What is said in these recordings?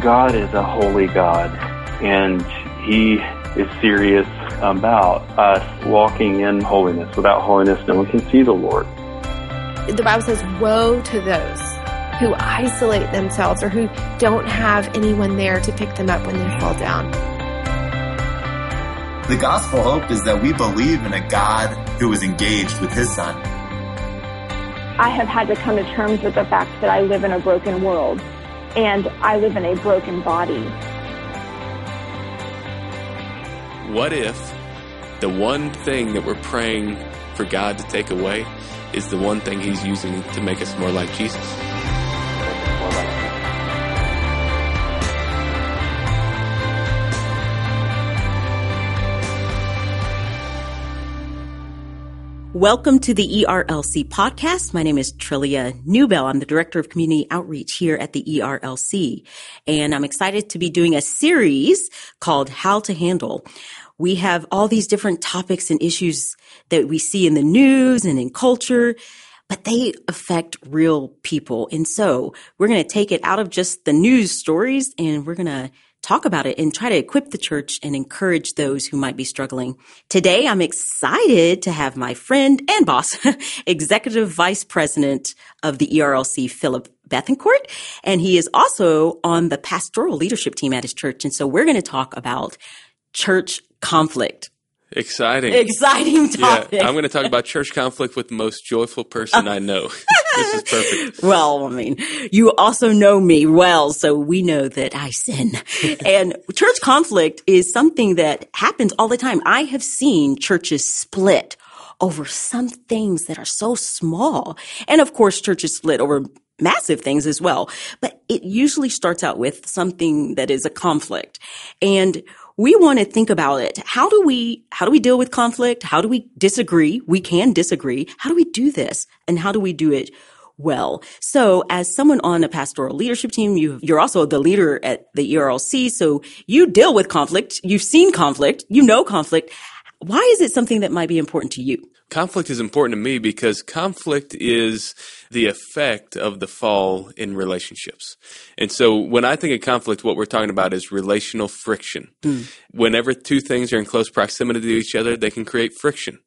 God is a holy God, and He is serious about us walking in holiness. Without holiness, no one can see the Lord. The Bible says, Woe to those who isolate themselves or who don't have anyone there to pick them up when they fall down. The gospel hope is that we believe in a God who is engaged with his son. I have had to come to terms with the fact that I live in a broken world and I live in a broken body. What if the one thing that we're praying for God to take away is the one thing He's using to make us more like Jesus? Welcome to the ERLC podcast. My name is Trillia Newbell. I'm the Director of Community Outreach here at the ERLC. And I'm excited to be doing a series called How to Handle. We have all these different topics and issues that we see in the news and in culture, but they affect real people. And so we're going to take it out of just the news stories and we're going to talk about it and try to equip the church and encourage those who might be struggling. Today, I'm excited to have my friend and boss, Executive Vice President of the ERLC, Phillip Bethancourt, and he is also on the pastoral leadership team at his church. And so we're going to talk about church conflict. Exciting. Exciting topic. Yeah, I'm going to talk about church conflict with the most joyful person I know. this is perfect. Well, I mean, you also know me well, so we know that I sin. and church conflict is something that happens all the time. I have seen churches split over some things that are so small. And of course, churches split over massive things as well. But it usually starts out with something that is a conflict. And we want to think about it. How do we, how do we deal with conflict? How do we disagree? We can disagree. How do we do this? And how do we do it well? So as someone on a pastoral leadership team, you, you're also the leader at the ERLC. So you deal with conflict. You've seen conflict. You know conflict. Why is it something that might be important to you? Conflict is important to me because conflict is the effect of the fall in relationships. And so when I think of conflict, what we're talking about is relational friction. Mm. Whenever two things are in close proximity to each other, they can create friction.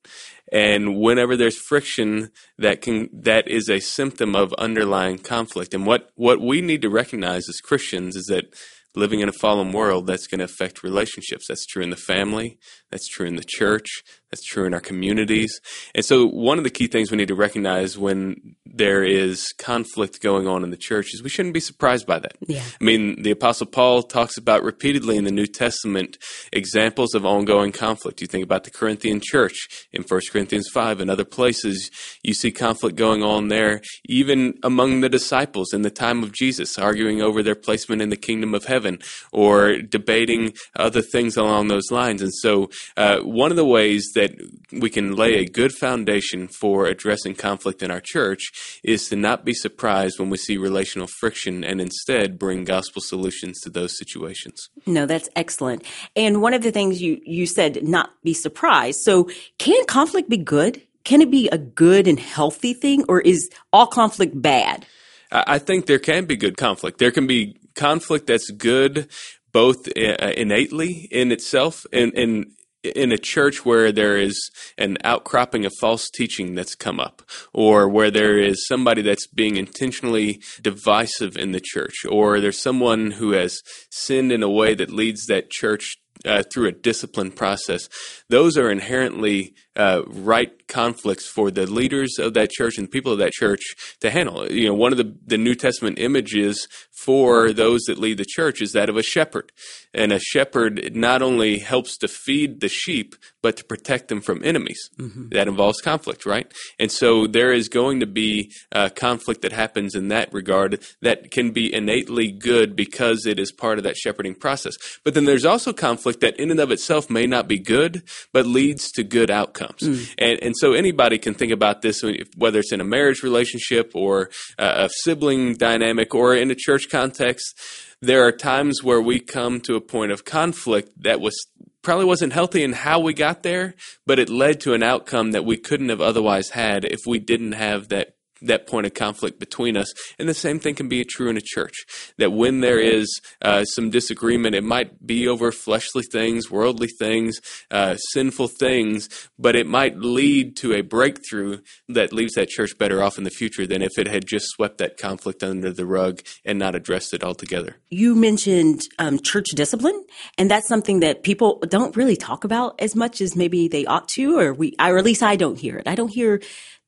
And whenever there's friction, that can that is a symptom of underlying conflict. And what, what we need to recognize as Christians is that living in a fallen world, that's going to affect relationships. That's true in the family. That's true in the church. That's true in our communities. And so, one of the key things we need to recognize when there is conflict going on in the church is we shouldn't be surprised by that. Yeah. I mean, the Apostle Paul talks about repeatedly in the New Testament examples of ongoing conflict. You think about the Corinthian church in 1 Corinthians 5 and other places, you see conflict going on there, even among the disciples in the time of Jesus, arguing over their placement in the kingdom of heaven or debating other things along those lines. And so, uh, one of the ways that that we can lay a good foundation for addressing conflict in our church is to not be surprised when we see relational friction and instead bring gospel solutions to those situations. No, that's excellent. And one of the things you, you said, not be surprised. So can conflict be good? Can it be a good and healthy thing or is all conflict bad? I think there can be good conflict. There can be conflict that's good both uh, innately in itself and, and in a church where there is an outcropping of false teaching that's come up, or where there is somebody that's being intentionally divisive in the church, or there's someone who has sinned in a way that leads that church uh, through a discipline process, those are inherently uh, right conflicts for the leaders of that church and people of that church to handle. You know, one of the, the New Testament images for those that lead the church is that of a shepherd. And a shepherd not only helps to feed the sheep, but to protect them from enemies. Mm-hmm. That involves conflict, right? And so there is going to be uh, conflict that happens in that regard that can be innately good because it is part of that shepherding process. But then there's also conflict that in and of itself may not be good, but leads to good outcomes. Mm. And, and so anybody can think about this, whether it's in a marriage relationship or uh, a sibling dynamic or in a church context. There are times where we come to a point of conflict that was probably wasn't healthy in how we got there, but it led to an outcome that we couldn't have otherwise had if we didn't have that that point of conflict between us. And the same thing can be true in a church. That when there is uh, some disagreement, it might be over fleshly things, worldly things, uh, sinful things, but it might lead to a breakthrough that leaves that church better off in the future than if it had just swept that conflict under the rug and not addressed it altogether. You mentioned um, church discipline, and that's something that people don't really talk about as much as maybe they ought to, or we, or at least I don't hear it. I don't hear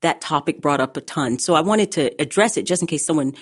that topic brought up a ton. So I wanted to address it just in case someone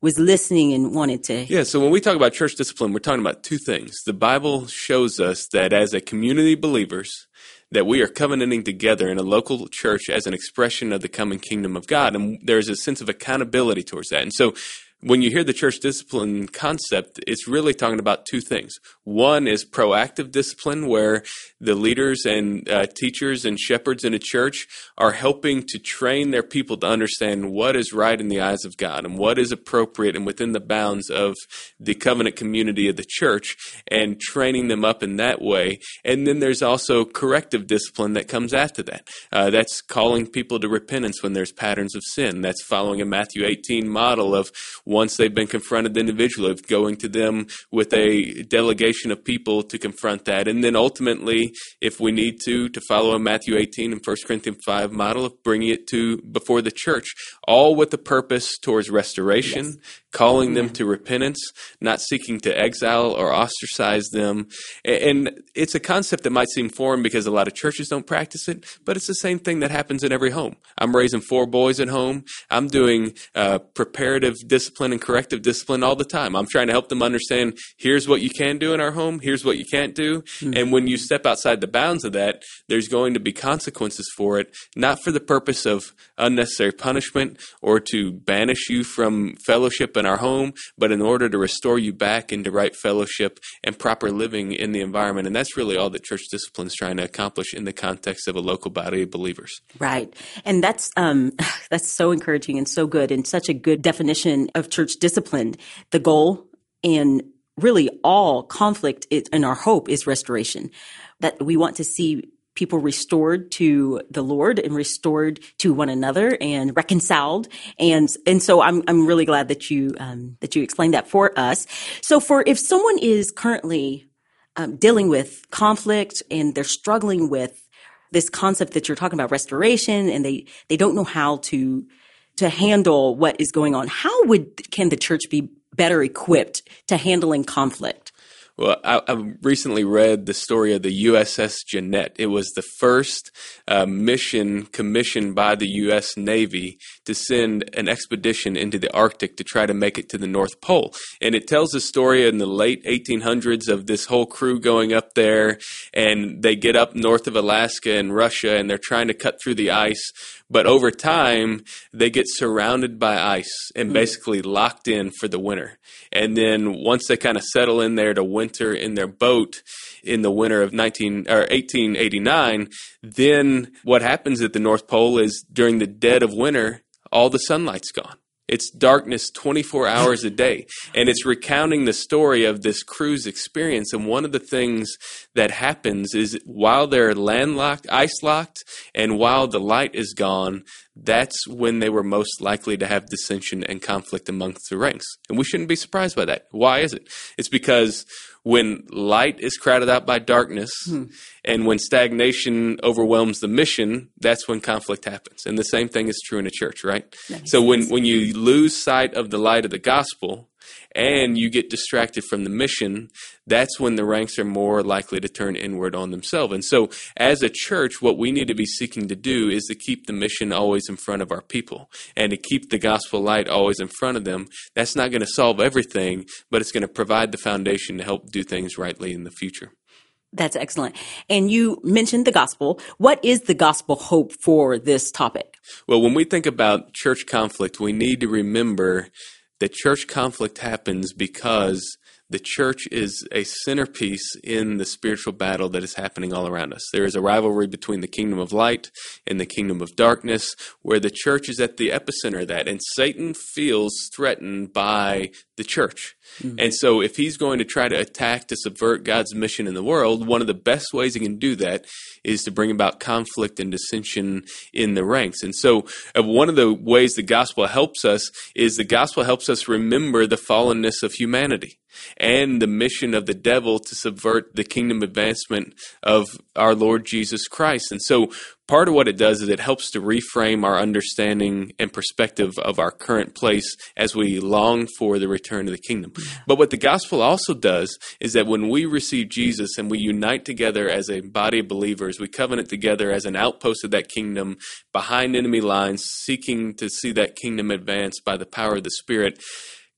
was listening and wanted to. Yeah, so when we talk about church discipline, we're talking about two things. The Bible shows us that as a community of believers, that we are covenanting together in a local church as an expression of the coming kingdom of God. And there's a sense of accountability towards that. And so when you hear the church discipline concept, it's really talking about two things. One is proactive discipline, where the leaders and uh, teachers and shepherds in a church are helping to train their people to understand what is right in the eyes of God and what is appropriate and within the bounds of the covenant community of the church and training them up in that way. And then there's also corrective discipline that comes after that. Uh, that's calling people to repentance when there's patterns of sin. That's following a Matthew 18 model of once they've been confronted individually, of going to them with a delegation of people to confront that. And then ultimately, if we need to, to follow a Matthew 18 and 1 Corinthians 5 model of bringing it to before the church, all with the purpose towards restoration, yes calling them to repentance, not seeking to exile or ostracize them. And it's a concept that might seem foreign because a lot of churches don't practice it, but it's the same thing that happens in every home. I'm raising four boys at home. I'm doing uh, preparative discipline and corrective discipline all the time. I'm trying to help them understand here's what you can do in our home, here's what you can't do. Mm-hmm. And when you step outside the bounds of that, there's going to be consequences for it, not for the purpose of unnecessary punishment or to banish you from fellowship in our home, but in order to restore you back into right fellowship and proper living in the environment. And that's really all that church discipline is trying to accomplish in the context of a local body of believers. Right. And that's um, that's so encouraging and so good and such a good definition of church discipline. The goal and really all conflict is, and our hope is restoration. That we want to see people restored to the Lord and restored to one another and reconciled. And, and so I'm, I'm really glad that you, um, that you explained that for us. So for if someone is currently um, dealing with conflict and they're struggling with this concept that you're talking about restoration and they, they don't know how to, to handle what is going on, how would, can the church be better equipped to handling conflict? Well, I, I, recently read the story of the USS Jeannette. It was the first uh, mission commissioned by the U.S. Navy to send an expedition into the Arctic to try to make it to the North Pole. And it tells the story in the late 1800s of this whole crew going up there, and they get up north of Alaska and Russia, and they're trying to cut through the ice but over time, they get surrounded by ice and hmm. basically locked in for the winter. And then once they kind of settle in there to winter in their boat in the winter of 19 or 1889, then what happens at the North Pole is during the dead of winter, all the sunlight's gone. It's darkness 24 hours a day. And it's recounting the story of this crew's experience. And one of the things that happens is while they're landlocked, ice locked, and while the light is gone, that's when they were most likely to have dissension and conflict amongst the ranks. And we shouldn't be surprised by that. Why is it? It's because when light is crowded out by darkness hmm. and when stagnation overwhelms the mission, that's when conflict happens. And the same thing is true in a church, right? So when, when you lose sight of the light of the gospel, and you get distracted from the mission, that's when the ranks are more likely to turn inward on themselves. And so, as a church, what we need to be seeking to do is to keep the mission always in front of our people and to keep the gospel light always in front of them. That's not going to solve everything, but it's going to provide the foundation to help do things rightly in the future. That's excellent. And you mentioned the gospel. What is the gospel hope for this topic? Well, when we think about church conflict, we need to remember that church conflict happens because the church is a centerpiece in the spiritual battle that is happening all around us. There is a rivalry between the kingdom of light and the kingdom of darkness, where the church is at the epicenter of that, and Satan feels threatened by the church. Mm-hmm. And so, if he's going to try to attack to subvert God's mission in the world, one of the best ways he can do that is to bring about conflict and dissension in the ranks. And so, uh, one of the ways the gospel helps us is the gospel helps us remember the fallenness of humanity and the mission of the devil to subvert the kingdom advancement of our Lord Jesus Christ. And so part of what it does is it helps to reframe our understanding and perspective of our current place as we long for the return of the kingdom. But what the gospel also does is that when we receive Jesus and we unite together as a body of believers, we covenant together as an outpost of that kingdom behind enemy lines, seeking to see that kingdom advance by the power of the Spirit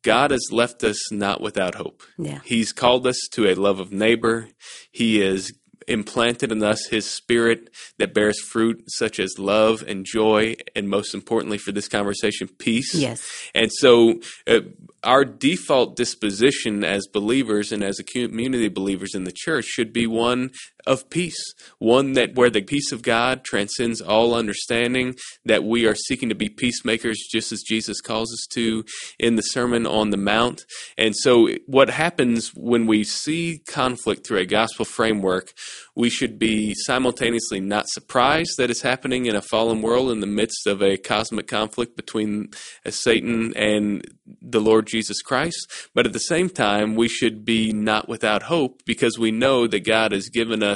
God has left us not without hope. Yeah. He's called us to a love of neighbor. He has implanted in us his spirit that bears fruit such as love and joy and most importantly for this conversation peace. Yes. And so uh, our default disposition as believers and as a community of believers in the church should be one of peace one that where the peace of god transcends all understanding that we are seeking to be peacemakers just as jesus calls us to in the sermon on the mount and so what happens when we see conflict through a gospel framework we should be simultaneously not surprised that it's happening in a fallen world in the midst of a cosmic conflict between uh, Satan and the Lord Jesus Christ. But at the same time, we should be not without hope because we know that God has given us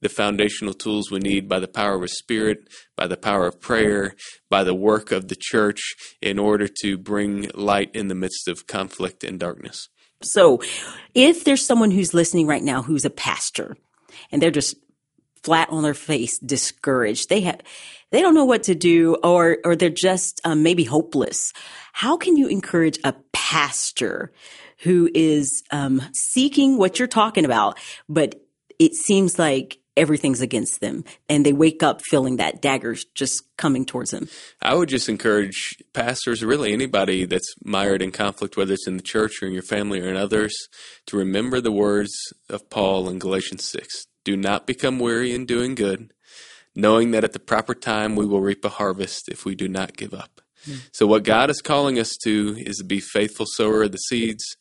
the foundational tools we need by the power of Spirit, by the power of prayer, by the work of the church in order to bring light in the midst of conflict and darkness. So, if there's someone who's listening right now who's a pastor, and they're just flat on their face, discouraged. They have, they don't know what to do or, or they're just um, maybe hopeless. How can you encourage a pastor who is um, seeking what you're talking about, but it seems like everything's against them and they wake up feeling that daggers just coming towards them. I would just encourage pastors, really anybody that's mired in conflict, whether it's in the church or in your family or in others, to remember the words of Paul in Galatians 6. Do not become weary in doing good, knowing that at the proper time we will reap a harvest if we do not give up. Mm. So, what God is calling us to is to be faithful sower of the seeds,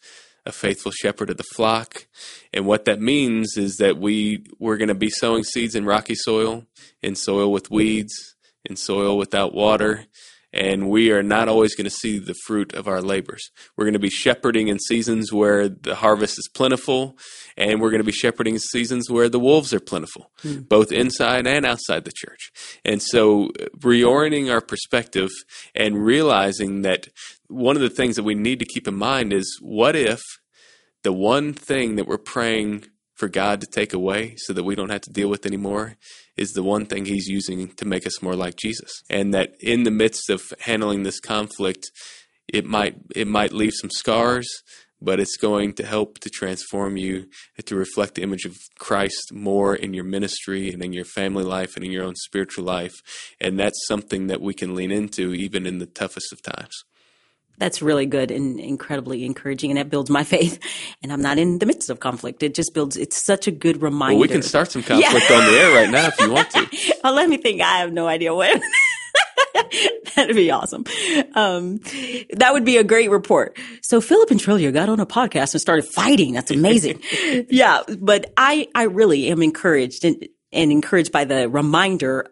a faithful shepherd of the flock. And what that means is that we, we're going to be sowing seeds in rocky soil, in soil with weeds, in soil without water, and we are not always going to see the fruit of our labors. We're going to be shepherding in seasons where the harvest is plentiful, and we're going to be shepherding in seasons where the wolves are plentiful, mm. both inside and outside the church. And so, reorienting our perspective and realizing that one of the things that we need to keep in mind is what if the one thing that we're praying for God to take away so that we don't have to deal with anymore is the one thing he's using to make us more like Jesus. And that in the midst of handling this conflict, it might it might leave some scars, but it's going to help to transform you to reflect the image of Christ more in your ministry and in your family life and in your own spiritual life. And that's something that we can lean into even in the toughest of times that's really good and incredibly encouraging and it builds my faith and i'm not in the midst of conflict it just builds it's such a good reminder well, we can start some conflict yeah. on the air right now if you want to well let me think i have no idea what That'd be awesome. Um, that would be a great report. So Phillip and Trillia got on a podcast and started fighting. That's amazing. yeah. But I, I really am encouraged and, and encouraged by the reminder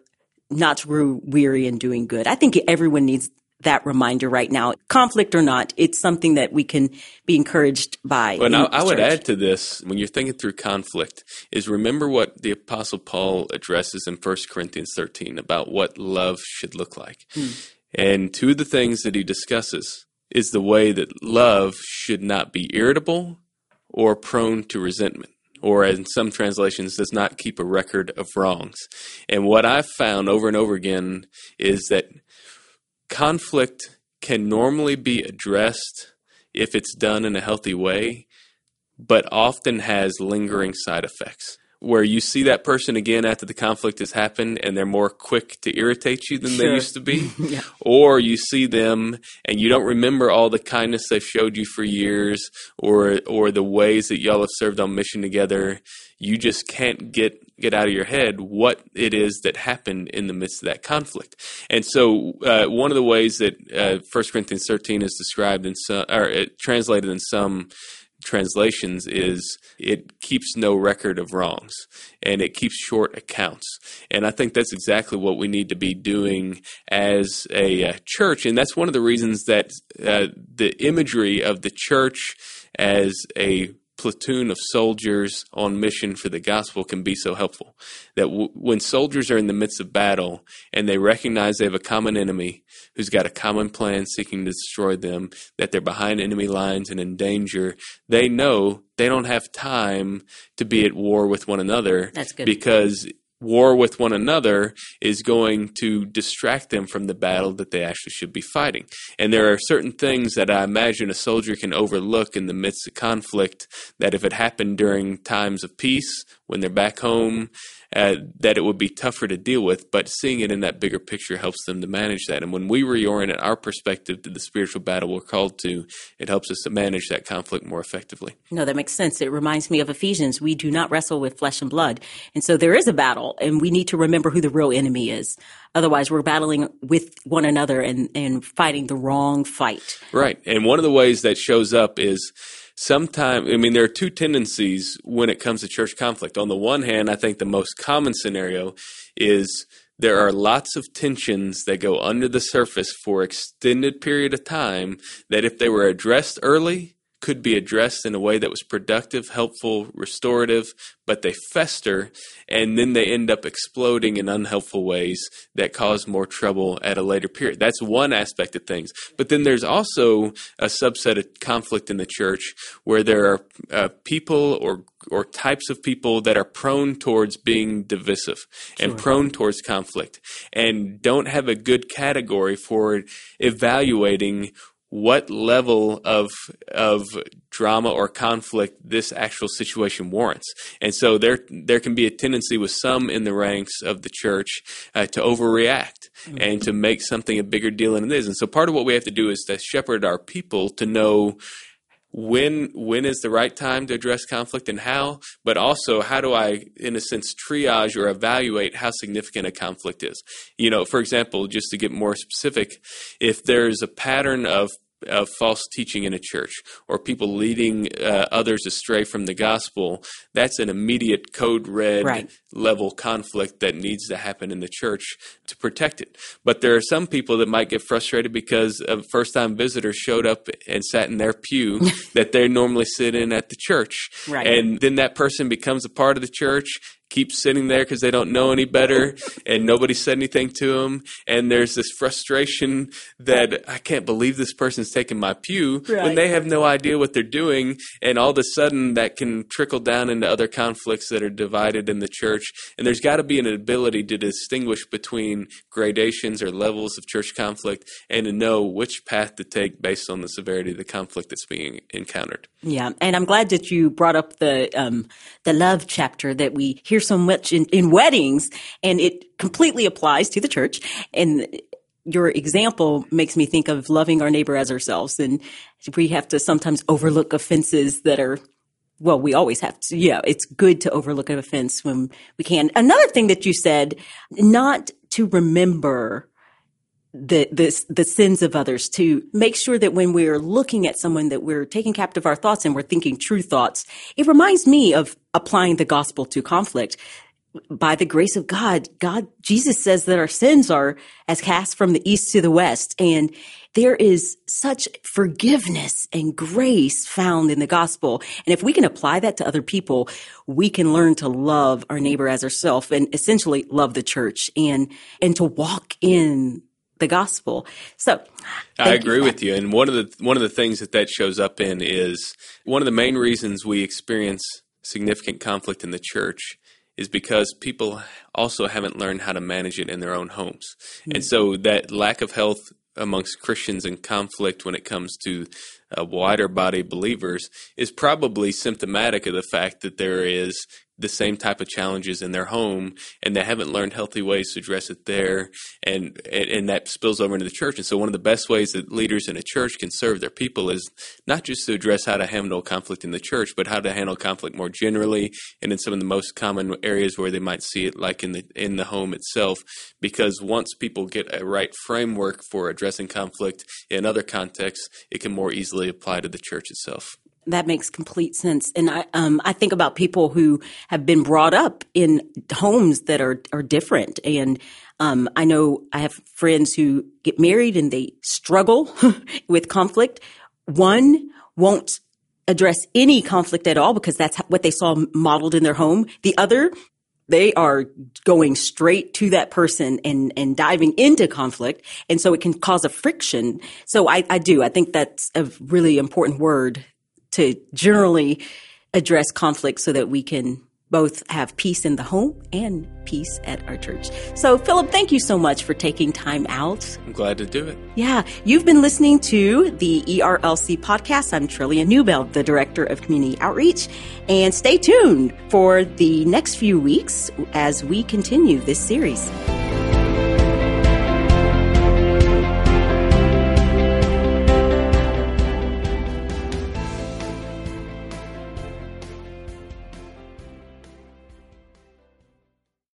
not to grow weary in doing good. I think everyone needs that reminder right now. Conflict or not, it's something that we can be encouraged by. Well, I, I would add to this when you're thinking through conflict is remember what the Apostle Paul addresses in 1 Corinthians 13 about what love should look like. Hmm. And two of the things that he discusses is the way that love should not be irritable or prone to resentment or in some translations does not keep a record of wrongs. And what I've found over and over again is that conflict can normally be addressed if it's done in a healthy way, but often has lingering side effects. Where you see that person again after the conflict has happened and they're more quick to irritate you than Sure. they used to be. Yeah. Or you see them and you don't remember all the kindness they've showed you for years or or the ways that y'all have served on mission together. You just can't get get out of your head what it is that happened in the midst of that conflict. And so uh, one of the ways that uh, 1 Corinthians 13 is described in some or uh, translated in some translations is it keeps no record of wrongs and it keeps short accounts. And I think that's exactly what we need to be doing as a uh, church. And that's one of the reasons that uh, the imagery of the church as a platoon of soldiers on mission for the gospel can be so helpful. That w- when soldiers are in the midst of battle and they recognize they have a common enemy who's got a common plan seeking to destroy them, that they're behind enemy lines and in danger, they know they don't have time to be at war with one another. That's good. Because war with one another is going to distract them from the battle that they actually should be fighting. And there are certain things that I imagine a soldier can overlook in the midst of conflict that if it happened during times of peace, when they're back home, uh, that it would be tougher to deal with. But seeing it in that bigger picture helps them to manage that. And when we reorient our perspective to the spiritual battle we're called to, it helps us to manage that conflict more effectively. No, that makes sense. It reminds me of Ephesians. We do not wrestle with flesh and blood. And so there is a battle and we need to remember who the real enemy is. Otherwise we're battling with one another and, and fighting the wrong fight. Right. And one of the ways that shows up is sometimes, I mean, there are two tendencies when it comes to church conflict. On the one hand, I think the most common scenario is there are lots of tensions that go under the surface for extended period of time that if they were addressed early could be addressed in a way that was productive, helpful, restorative, but they fester and then they end up exploding in unhelpful ways that cause more trouble at a later period. That's one aspect of things. But then there's also a subset of conflict in the church where there are uh, people or or types of people that are prone towards being divisive and prone towards conflict and don't have a good category for evaluating what level of of drama or conflict this actual situation warrants. And so there there can be a tendency with some in the ranks of the church uh, to overreact and to make something a bigger deal than it is. And so part of what we have to do is to shepherd our people to know when when is the right time to address conflict and how but also how do i in a sense triage or evaluate how significant a conflict is you know for example just to get more specific if there's a pattern of of false teaching in a church or people leading uh, others astray from the gospel that's an immediate code red Right. level conflict that needs to happen in the church to protect it. But there are some people that might get frustrated because a first time visitor showed up and sat in their pew that they normally sit in at the church. Right. And then that person becomes a part of the church. Keeps sitting there because they don't know any better, and nobody said anything to them. And there's this frustration that I can't believe this person's taking my pew when they have no idea what they're doing. And all of a sudden, that can trickle down into other conflicts that are divided in the church. And there's got to be an ability to distinguish between gradations or levels of church conflict and to know which path to take based on the severity of the conflict that's being encountered. Yeah, and I'm glad that you brought up the um, the love chapter that we hear so much in, in weddings, and it completely applies to the church. And your example makes me think of loving our neighbor as ourselves, and we have to sometimes overlook offenses that are. Well, we always have to. Yeah, it's good to overlook an offense when we can. Another thing that you said, not to remember the, the the sins of others to make sure that when we're looking at someone that we're taking captive our thoughts and we're thinking true thoughts it reminds me of applying the gospel to conflict. By the grace of God God Jesus says that our sins are as cast from the east to the west and there is such forgiveness and grace found in the gospel. And if we can apply that to other people we can learn to love our neighbor as ourselves and essentially love the church and and to walk in the gospel. So I agree with you. And one of the one of the things that that shows up in is one of the main reasons we experience significant conflict in the church is because people also haven't learned how to manage it in their own homes. And mm. so that lack of health amongst Christians and conflict when it comes to a wider body believers is probably symptomatic of the fact that there is the same type of challenges in their home and they haven't learned healthy ways to address it there and and that spills over into the church. And so one of the best ways that leaders in a church can serve their people is not just to address how to handle conflict in the church but how to handle conflict more generally and in some of the most common areas where they might see it like in the in the home itself. Because once people get a right framework for addressing conflict in other contexts it can more easily apply to the church itself that makes complete sense. And I, um, I think about people who have been brought up in homes that are, are different. And, um, I know I have friends who get married and they struggle with conflict. One won't address any conflict at all because that's what they saw modeled in their home. The other, they are going straight to that person and, and diving into conflict. And so it can cause a friction. So I, I do. I think that's a really important word to generally address conflict so that we can both have peace in the home and peace at our church. So, Phillip, thank you so much for taking time out. I'm glad to do it. Yeah. You've been listening to the ERLC podcast. I'm Trillia Newbell, the Director of Community Outreach. And stay tuned for the next few weeks as we continue this series.